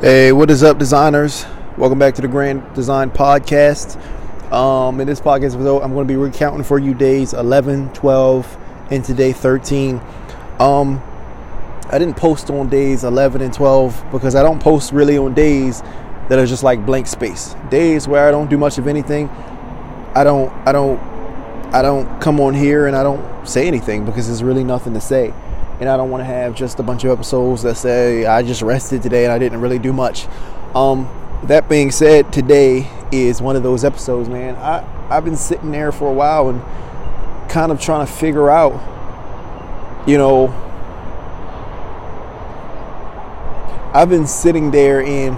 Hey, what is up, designers? Welcome back to the Grand Design Podcast. Um, in this podcast episode, I'm going to be recounting for you days 11, 12, and today 13. Um, I didn't post on days 11 and 12 because I don't post really on days that are just like blank space. Days where I don't do much of anything. I don't, I don't, I don't come on here and I don't say anything because there's really nothing to say and I don't want to have just a bunch of episodes that say I just rested today and I didn't really do much. Um, that being said, today is one of those episodes, man. I I've been sitting there for a while and kind of trying to figure out, you know, I've been sitting there and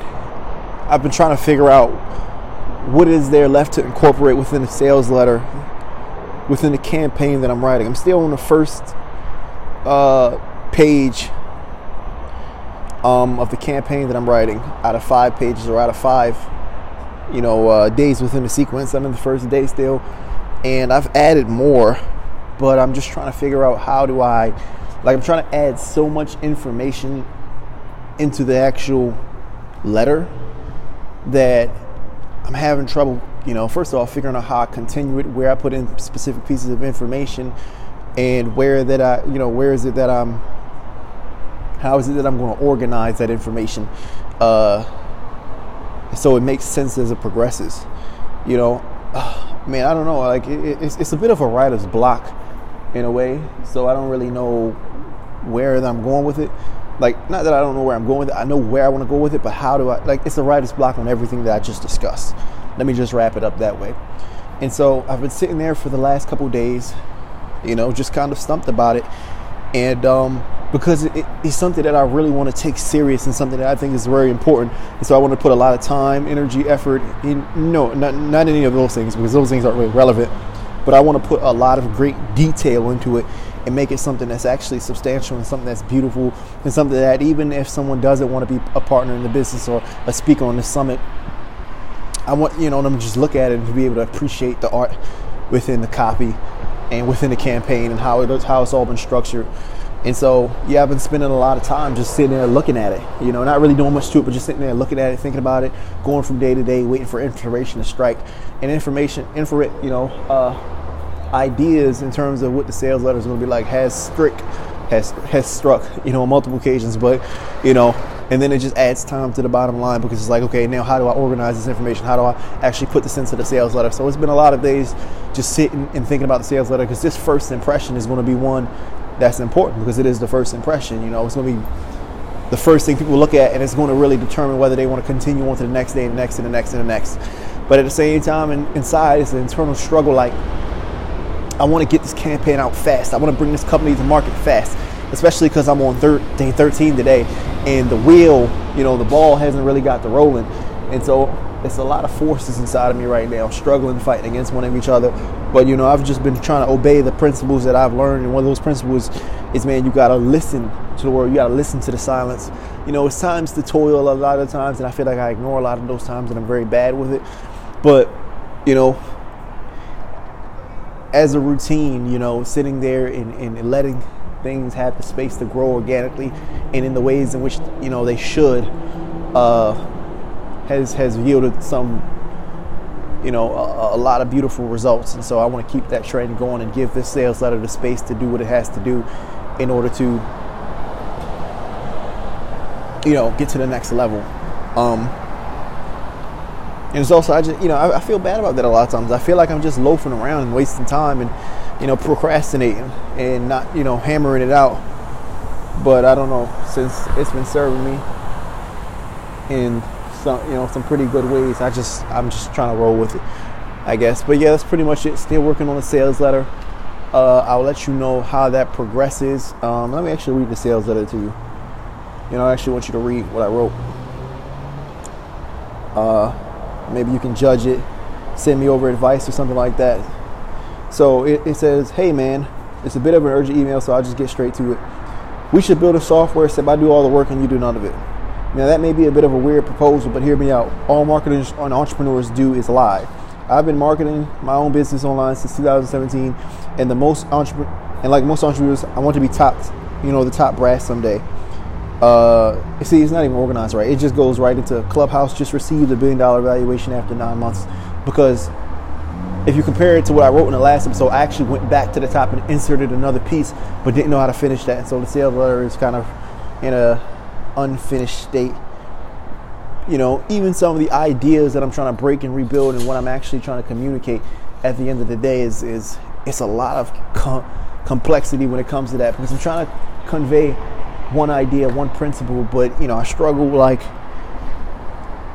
I've been trying to figure out what is there left to incorporate within the sales letter, within the campaign that I'm writing. I'm still on the first uh, page um, of the campaign that I'm writing out of five pages or out of five, you know, uh, days within the sequence. I'm in the first day still, and I've added more, but I'm just trying to figure out how do I, like, I'm trying to add so much information into the actual letter that I'm having trouble, you know, first of all, figuring out how I continue it, where I put in specific pieces of information and where that I, you know, where is it that I'm, how is it that I'm going to organize that information, uh, so it makes sense as it progresses, you know, man, I don't know, like it, it's, it's a bit of a writer's block in a way, so I don't really know where I'm going with it. Like, not that I don't know where I'm going with it, I know where I want to go with it, but how do I, like, it's a writer's block on everything that I just discussed. Let me just wrap it up that way. And so I've been sitting there for the last couple days you know, just kind of stumped about it. And um, because it, it's something that I really want to take serious and something that I think is very important. And so I want to put a lot of time, energy, effort in, no, not, not any of those things because those things aren't really relevant. But I want to put a lot of great detail into it and make it something that's actually substantial and something that's beautiful and something that even if someone doesn't want to be a partner in the business or a speaker on the summit, I want you know them to just look at it and to be able to appreciate the art within the copy and within the campaign and how it how it's all been structured. And so, yeah, I've been spending a lot of time just sitting there looking at it. You know, not really doing much to it, but just sitting there looking at it, thinking about it, going from day to day, waiting for information to strike, and information, infrared, you know, uh, ideas in terms of what the sales letter is going to be like has strict, has has struck, you know, on multiple occasions. But, you know, and then it just adds time to the bottom line because it's like okay now how do i organize this information? How do i actually put this into the sales letter? So it's been a lot of days just sitting and thinking about the sales letter because this first impression is going to be one that's important because it is the first impression you know? It's going to be the first thing people look at and it's going to really determine whether they want to continue on to the next day and the next and the next and the next. But at the same time in, inside it's an internal struggle like i want to get this campaign out fast. I want to bring this company to market fast especially because I'm on thir- day 13 today, and the wheel, you know, the ball hasn't really got the rolling, and so it's a lot of forces inside of me right now, struggling, fighting against one of each other. But you know, I've just been trying to obey the principles that I've learned, and one of those principles is, man, you gotta listen to the world, you gotta listen to the silence. You know, it's times to toil a lot of times, and I feel like I ignore a lot of those times, and I'm very bad with it. But you know, as a routine, you know, sitting there and, and letting things have the space to grow organically and in the ways in which you know they should uh, has has yielded some you know a, a, lot of beautiful results. And so I want to keep that trend going and give this sales letter the space to do what it has to do in order to you know get to the next level. Um, and it's also I just you know I, I feel bad about that a lot of times I feel like I'm just loafing around and wasting time and you know, procrastinating and not, you know, hammering it out. But I don't know, since it's been serving me in some, you know, some pretty good ways, I just, I'm just trying to roll with it, I guess. But yeah, that's pretty much it. Still working on the sales letter. Uh, I'll let you know how that progresses. Um, let me actually read the sales letter to you. You know, I actually want you to read what I wrote. Uh, maybe you can judge it, send me over advice or something like that. So it, it says, hey man, it's a bit of an urgent email, so I'll just get straight to it. We should build a software except I do all the work and you do none of it. Now that may be a bit of a weird proposal, but hear me out. All marketers and entrepreneurs do is lie. I've been marketing my own business online since 2017, and the most entrepreneur and like most entrepreneurs, I want to be top, you know, the top brass someday. Uh, see, it's not even organized right. It just goes right into Clubhouse. Just received a billion dollar valuation after nine months because if you compare it to what I wrote in the last episode, I actually went back to the top and inserted another piece, but didn't know how to finish that. And so the sales letter is kind of in a unfinished state. You know, even some of the ideas that I'm trying to break and rebuild and what I'm actually trying to communicate at the end of the day is is it's a lot of com- complexity when it comes to that because I'm trying to convey one idea, one principle, but you know, I struggle like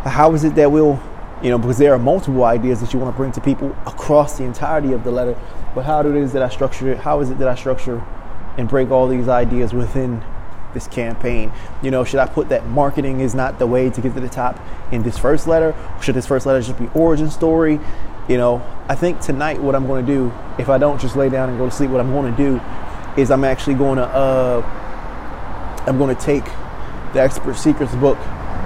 how is it that we'll you know, because there are multiple ideas that you want to bring to people across the entirety of the letter. But how it is that I structure it? How is it that I structure and break all these ideas within this campaign? You know, should I put that marketing is not the way to get to the top in this first letter? Should this first letter just be origin story? You know, I think tonight what I'm going to do, if I don't just lay down and go to sleep, what I'm going to do is I'm actually going to uh, I'm going to take the Expert Secrets book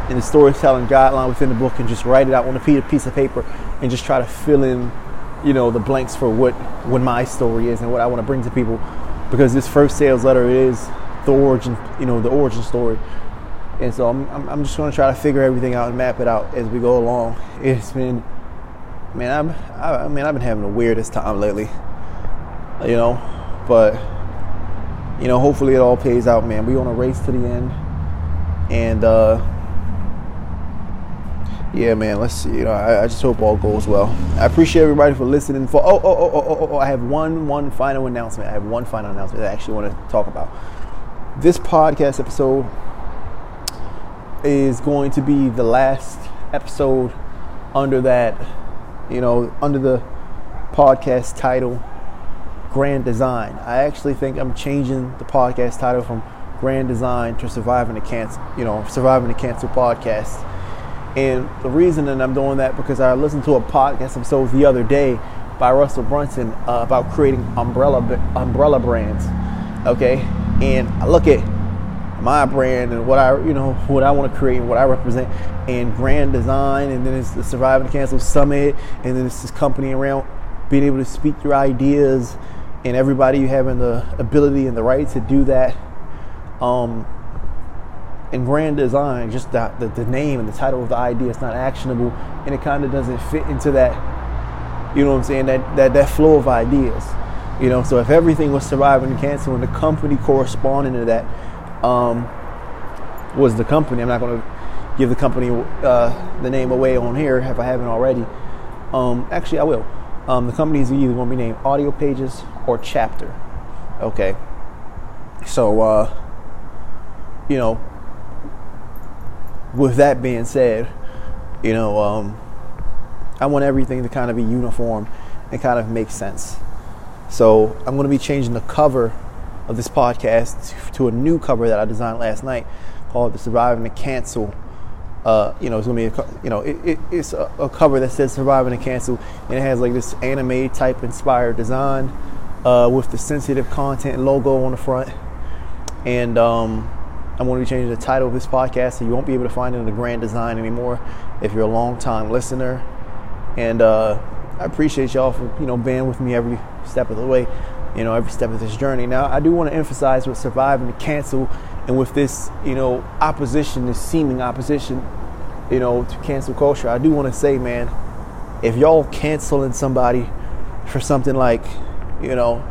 and the storytelling guideline within the book and just write it out on a piece of paper and just try to fill in, you know, the blanks for what what my story is and what I want to bring to people. Because this first sales letter is the origin, you know, the origin story. And so I'm, I'm, just going to try to figure everything out and map it out as we go along. It's been, man, I'm, I, I mean, I've been having the weirdest time lately, you know, but you know, hopefully it all pays out, man. We on a race to the end, and uh, yeah, man. Let's see. You know, I, I, just hope all goes well. I appreciate everybody for listening. For oh, oh, oh, oh, oh, oh, I have one, one final announcement. I have one final announcement that I actually want to talk about. This podcast episode is going to be the last episode under that, you know, under the podcast title Grand Design. I actually think I'm changing the podcast title from Grand Design to Surviving the Cancel, you know, Surviving the Cancel podcast. And the reason that I'm doing that because I listened to a podcast episode the other day by Russell Brunson uh, about creating umbrella umbrella brands. Okay, and I look at my brand and what I you know what I want to create and what I represent and grand design and then it's the Surviving the Cancel Summit and then it's this company around being able to speak your ideas and everybody having the ability and the right to do that. Um, in grand design, just the, the, the, name and the title of the idea is not actionable, and it kind of doesn't fit into that. You know what I'm saying? That that that flow of ideas. You know, so if everything was surviving cancer and the company corresponding to that um, was the company, I'm not going to give the company uh, the name away on here if I haven't already. Um, actually, I will. Um, the company is either going to be named Audio Pages or Chapter. Okay. So, uh, you know, with that being said, you know, um, I want everything to kind of be uniform and kind of make sense. So I'm going to be changing the cover of this podcast to a new cover that I designed last night called "The Surviving the Cancel." Uh, you know, it's gonna be, a, you know, it, it, it's a, a, cover that says "Surviving the Cancel," and it has like this anime type inspired design uh, with the sensitive content logo on the front. And um, I'm to be changing the title of this podcast, so you won't be able to find it in the grand design anymore if you're a long time listener. And uh, I appreciate y'all for you know being with me every step of the way, you know, every step of this journey. Now, I do want to emphasize with surviving the cancel and with this, you know, opposition, this seeming opposition, you know, to cancel culture, I do want to say, man, if y'all canceling somebody for something like, you know,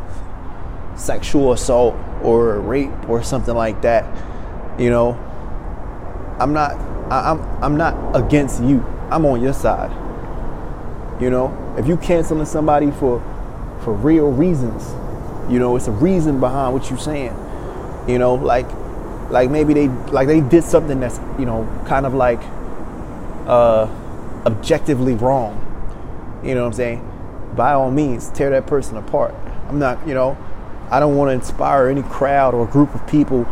sexual assault or rape or something like that, you know, I'm not I, I'm I'm not against you. I'm on your side. You know, if you canceling somebody for for real reasons, you know, it's a reason behind what you're saying. You know, like like maybe they like they did something that's you know kind of like uh, objectively wrong. You know what I'm saying? By all means, tear that person apart. I'm not, you know, I don't want to inspire any crowd or group of people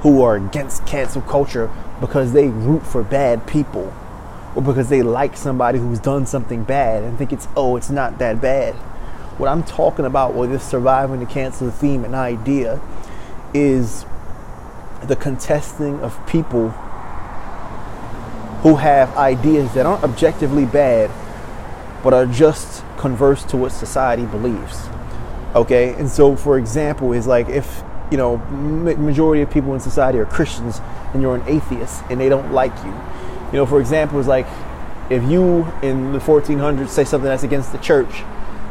who are against cancel culture because they root for bad people or because they like somebody who's done something bad and think it's oh it's not that bad. What I'm talking about with this surviving the cancel theme and idea is the contesting of people who have ideas that aren't objectively bad but are just converse to what society believes okay and so for example is like if you know majority of people in society are christians and you're an atheist and they don't like you. You know, for example, is like if you in the 1400s say something that's against the church,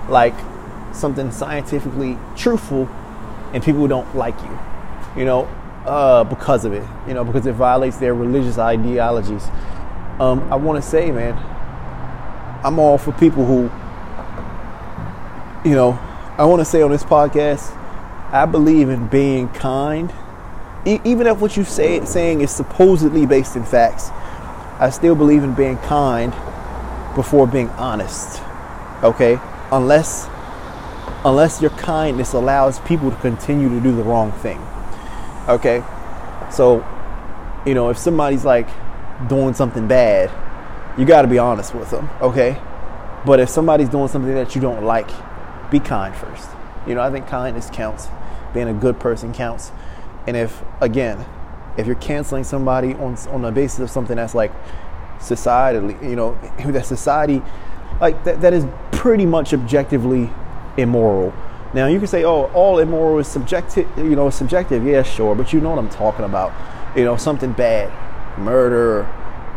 like something scientifically truthful, and people don't like you, you know, uh, because of it, you know, because it violates their religious ideologies. Um, I want to say, man, I'm all for people who, you know, I want to say on this podcast, I believe in being kind, e- even if what you say saying is supposedly based in facts. I still believe in being kind before being honest. Okay? Unless unless your kindness allows people to continue to do the wrong thing. Okay? So, you know, if somebody's like doing something bad, you got to be honest with them, okay? But if somebody's doing something that you don't like, be kind first. You know, I think kindness counts. Being a good person counts. And if again, if you're canceling somebody on on the basis of something that's like societally, you know, that society like that, that is pretty much objectively immoral. Now you can say, oh, all immoral is subjective, you know, subjective. Yeah, sure, but you know what I'm talking about. You know, something bad, murder,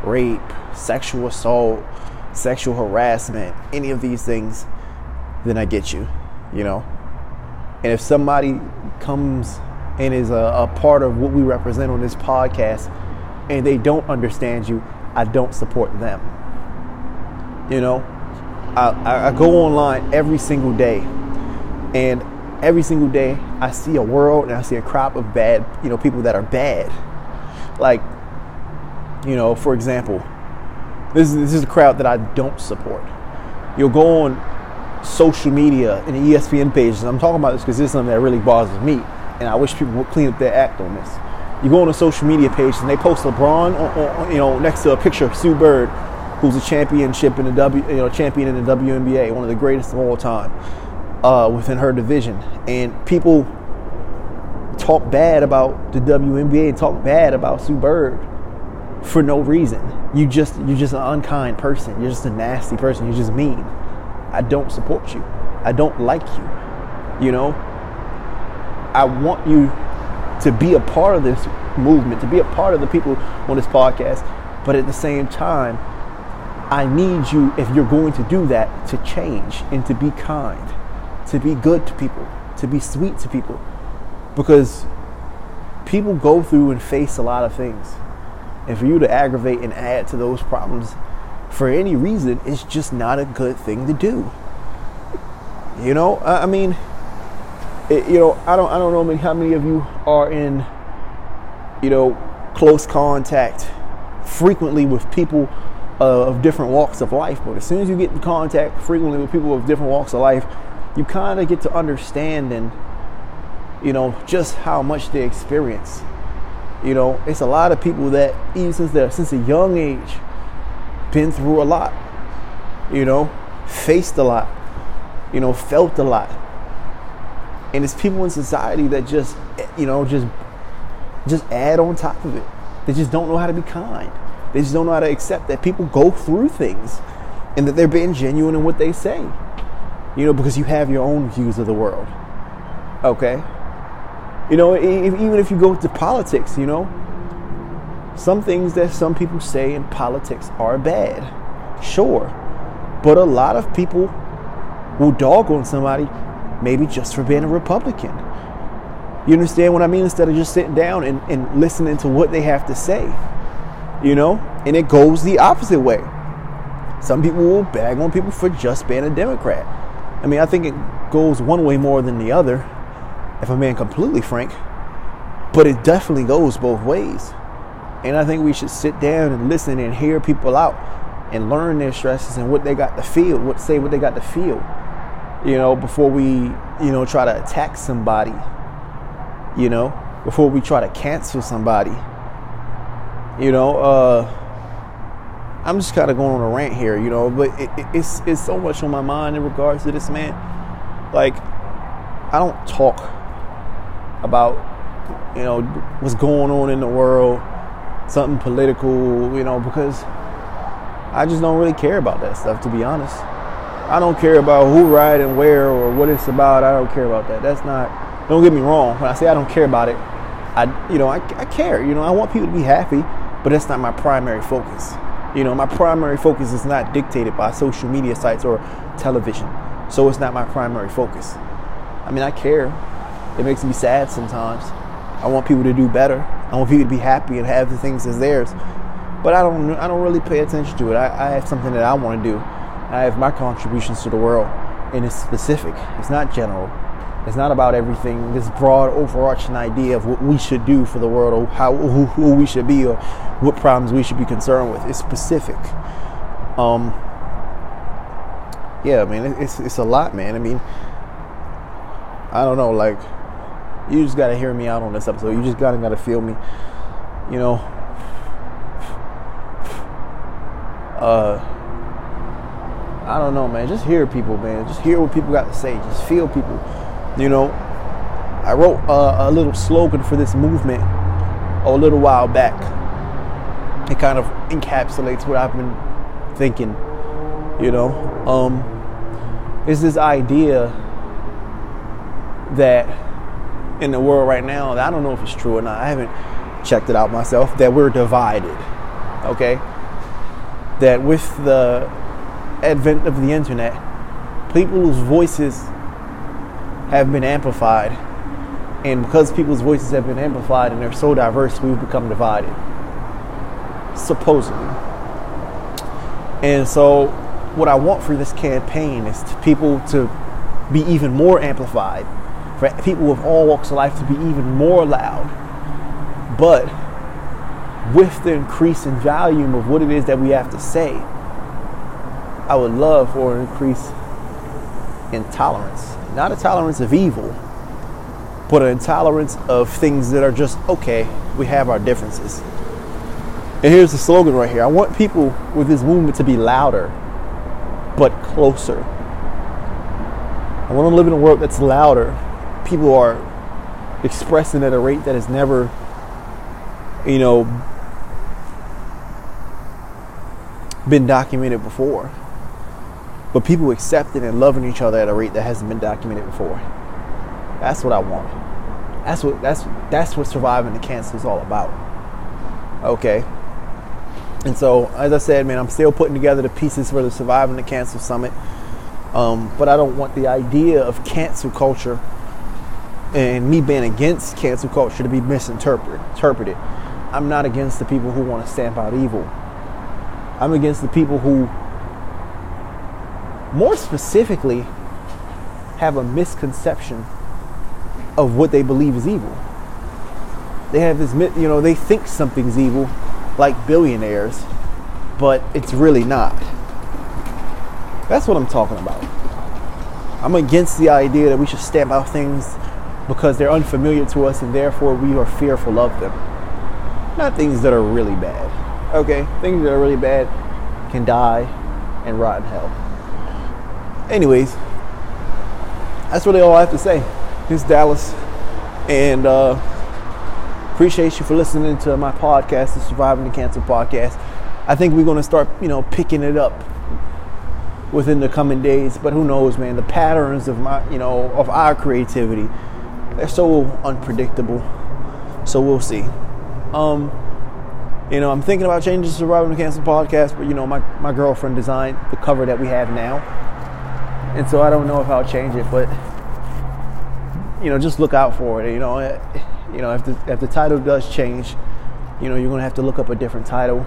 rape, sexual assault, sexual harassment, any of these things, then I get you. You know, and if somebody comes and is a, a part of what we represent on this podcast and they don't understand you, I don't support them. You know, I, I, go online every single day, and every single day I see a world and I see a crop of bad, you know, people that are bad. Like, you know, for example, this is, this is a crowd that I don't support. You'll go on social media and ESPN pages. I'm talking about this because this is something that really bothers me, and I wish people would clean up their act on this. You go on a social media page and they post LeBron, on, on, you know, next to a picture of Sue Bird, who's a championship in the W, you know, champion in the WNBA, one of the greatest of all time, uh, within her division, and people talk bad about the WNBA and talk bad about Sue Bird for no reason. You just you're just an unkind person. You're just a nasty person. You're just mean. I don't support you. I don't like you. You know, I want you to be a part of this movement, to be a part of the people on this podcast. But at the same time, I need you, if you're going to do that, to change and to be kind, to be good to people, to be sweet to people. Because people go through and face a lot of things. And for you to aggravate and add to those problems for any reason it's just not a good thing to do. You know, I mean, it, you know, I don't, I don't know how many of you are in, you know, close contact frequently with people uh, of different walks of life. But as soon as you get in contact frequently with people of different walks of life, you kind of get to understand and, you know, just how much they experience. You know, it's a lot of people that even since they're since a young age, been through a lot. You know, faced a lot. You know, felt a lot. And it's people in society that just, you know, just just add on top of it. They just don't know how to be kind. They just don't know how to accept that people go through things and that they're being genuine in what they say. You know, because you have your own views of the world. Okay? You know, if, even if you go to politics, you know, some things that some people say in politics are bad. Sure. But a lot of people will dog on somebody maybe just for being a Republican. You understand what I mean? Instead of just sitting down and, and listening to what they have to say you know, and it goes the opposite way. Some people will bag on people for just being a Democrat. I mean, I think it goes one way more than the other, if I'm being completely frank, but it definitely goes both ways. And I think we should sit down and listen and hear people out and learn their stresses and what they got to feel, what say what they got to feel, you know, before we, you know, try to attack somebody, you know, before we try to cancel somebody you know, uh, I'm just kind of going on a rant here, you know, but it, it, it's it's so much on my mind in regards to this man. Like, I don't talk about you know what's going on in the world, something political, you know, because I just don't really care about that stuff. To be honest, I don't care about who ride and where or what it's about. I don't care about that. That's not. Don't get me wrong. When I say I don't care about it, I, you know, I, I care. You know, I want people to be happy, but that's not my primary focus. You know, my primary focus is not dictated by social media sites or television. So it's not my primary focus. I mean, I care. It makes me sad sometimes. I want people to do better. I want people to be happy and have the things as theirs. But I don't I don't really pay attention to it. I, I have something that I want to do. I have my contributions to the world and it's specific. It's not general. It's not about everything, this broad overarching idea of what we should do for the world or how who, who we should be or what problems we should be concerned with. It's specific. Um yeah, I mean it's it's a lot, man. I mean I don't know, like you just gotta hear me out on this episode. You just gotta gotta feel me. You know. Uh I don't know, man. Just hear people, man. Just hear what people got to say. Just feel people. You know, I wrote a, a little slogan for this movement a little while back. It kind of encapsulates what I've been thinking. You know, um, is this idea that in the world right now, I don't know if it's true or not. I haven't checked it out myself. That we're divided. Okay, that with the advent of the internet, people's voices have been amplified. And because people's voices have been amplified and they're so diverse, we've become divided. Supposedly. And so, what I want for this campaign is to people to be even more amplified, for people of all walks of life to be even more loud. But with the increase in volume of what it is that we have to say, I would love for an increase in tolerance. Not a tolerance of evil, but an intolerance of things that are just okay, we have our differences. And here's the slogan right here I want people with this movement to be louder, but closer. I want to live in a world that's louder. People are expressing at a rate that has never, you know, been documented before but people accepting and loving each other at a rate that hasn't been documented before. That's what I want. That's what that's that's what surviving the cancel is all about. Okay. And so, as I said, man, I'm still putting together the pieces for the Surviving the Cancel Summit. Um, but I don't want the idea of cancel culture and me being against cancel culture to be misinterpreted. I'm not against the people who want to stamp out evil. I'm against the people who more specifically, have a misconception of what they believe is evil. They have this, you know, they think something's evil, like billionaires, but it's really not. That's what I'm talking about. I'm against the idea that we should stamp out things because they're unfamiliar to us and therefore we are fearful of them. Not things that are really bad. Okay? Things that are really bad can die and rot in hell anyways, that's really all I have to say. This is Dallas, and uh, appreciate you for listening to my podcast, the Surviving the Cancel podcast. I think we're going to start, you know, picking it up within the coming days. But who knows, man? The patterns of my, you know, of our creativity, they're so unpredictable. So we'll see. Um, you know, I'm thinking about the Surviving the Cancel podcast, but you know, my, my girlfriend designed the cover that we have now and so I don't know if I'll change it, but you know, just look out for it. You know, you know, if the if the title does change, you know, you're gonna have to look up a different title.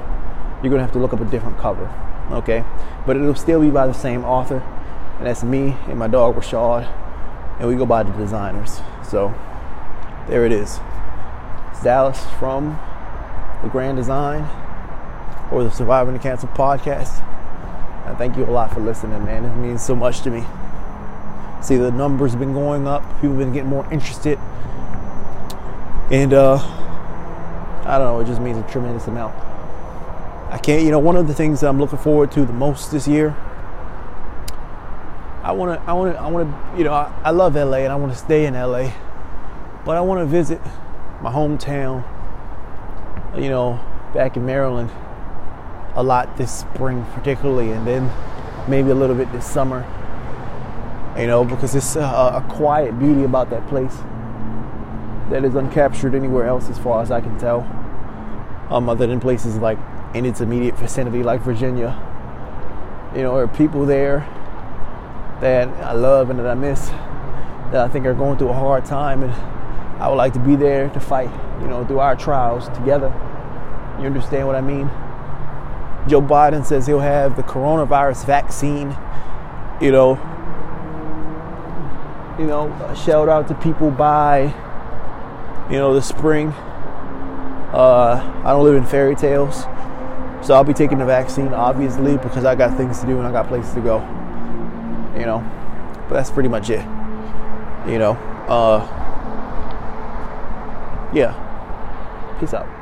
You're gonna have to look up a different cover, okay? But it'll still be by the same author, and that's me and my dog Rashad, and we go by the designers. So there it is. It's Dallas from the Grand Design or the Surviving the Cancel podcast. I thank you a lot for listening, man. It means so much to me. See, the numbers have been going up. People have been getting more interested. And uh, I don't know, it just means a tremendous amount. I can't, you know, one of the things that I'm looking forward to the most this year. I want to, I want to, I want to, you know, I, I love LA and I want to stay in LA, but I want to visit my hometown, you know, back in Maryland a lot this spring, particularly, and then maybe a little bit this summer. You know, because it's a, a quiet beauty about that place. that is uncaptured anywhere else, as far as I can tell, um, other than places like in its immediate vicinity, like Virginia. You know, are people there that I love and that I miss that I think are going through a hard time, and I would like to be there to fight, you know, through our trials together. You understand what I mean? Joe Biden says he'll have the coronavirus vaccine, you know. You know, shout out to people by, you know, the spring. Uh, I don't live in fairy tales, so I'll be taking the vaccine, obviously, because I got things to do and I got places to go. You know, but that's pretty much it. You know, uh, yeah. Peace out.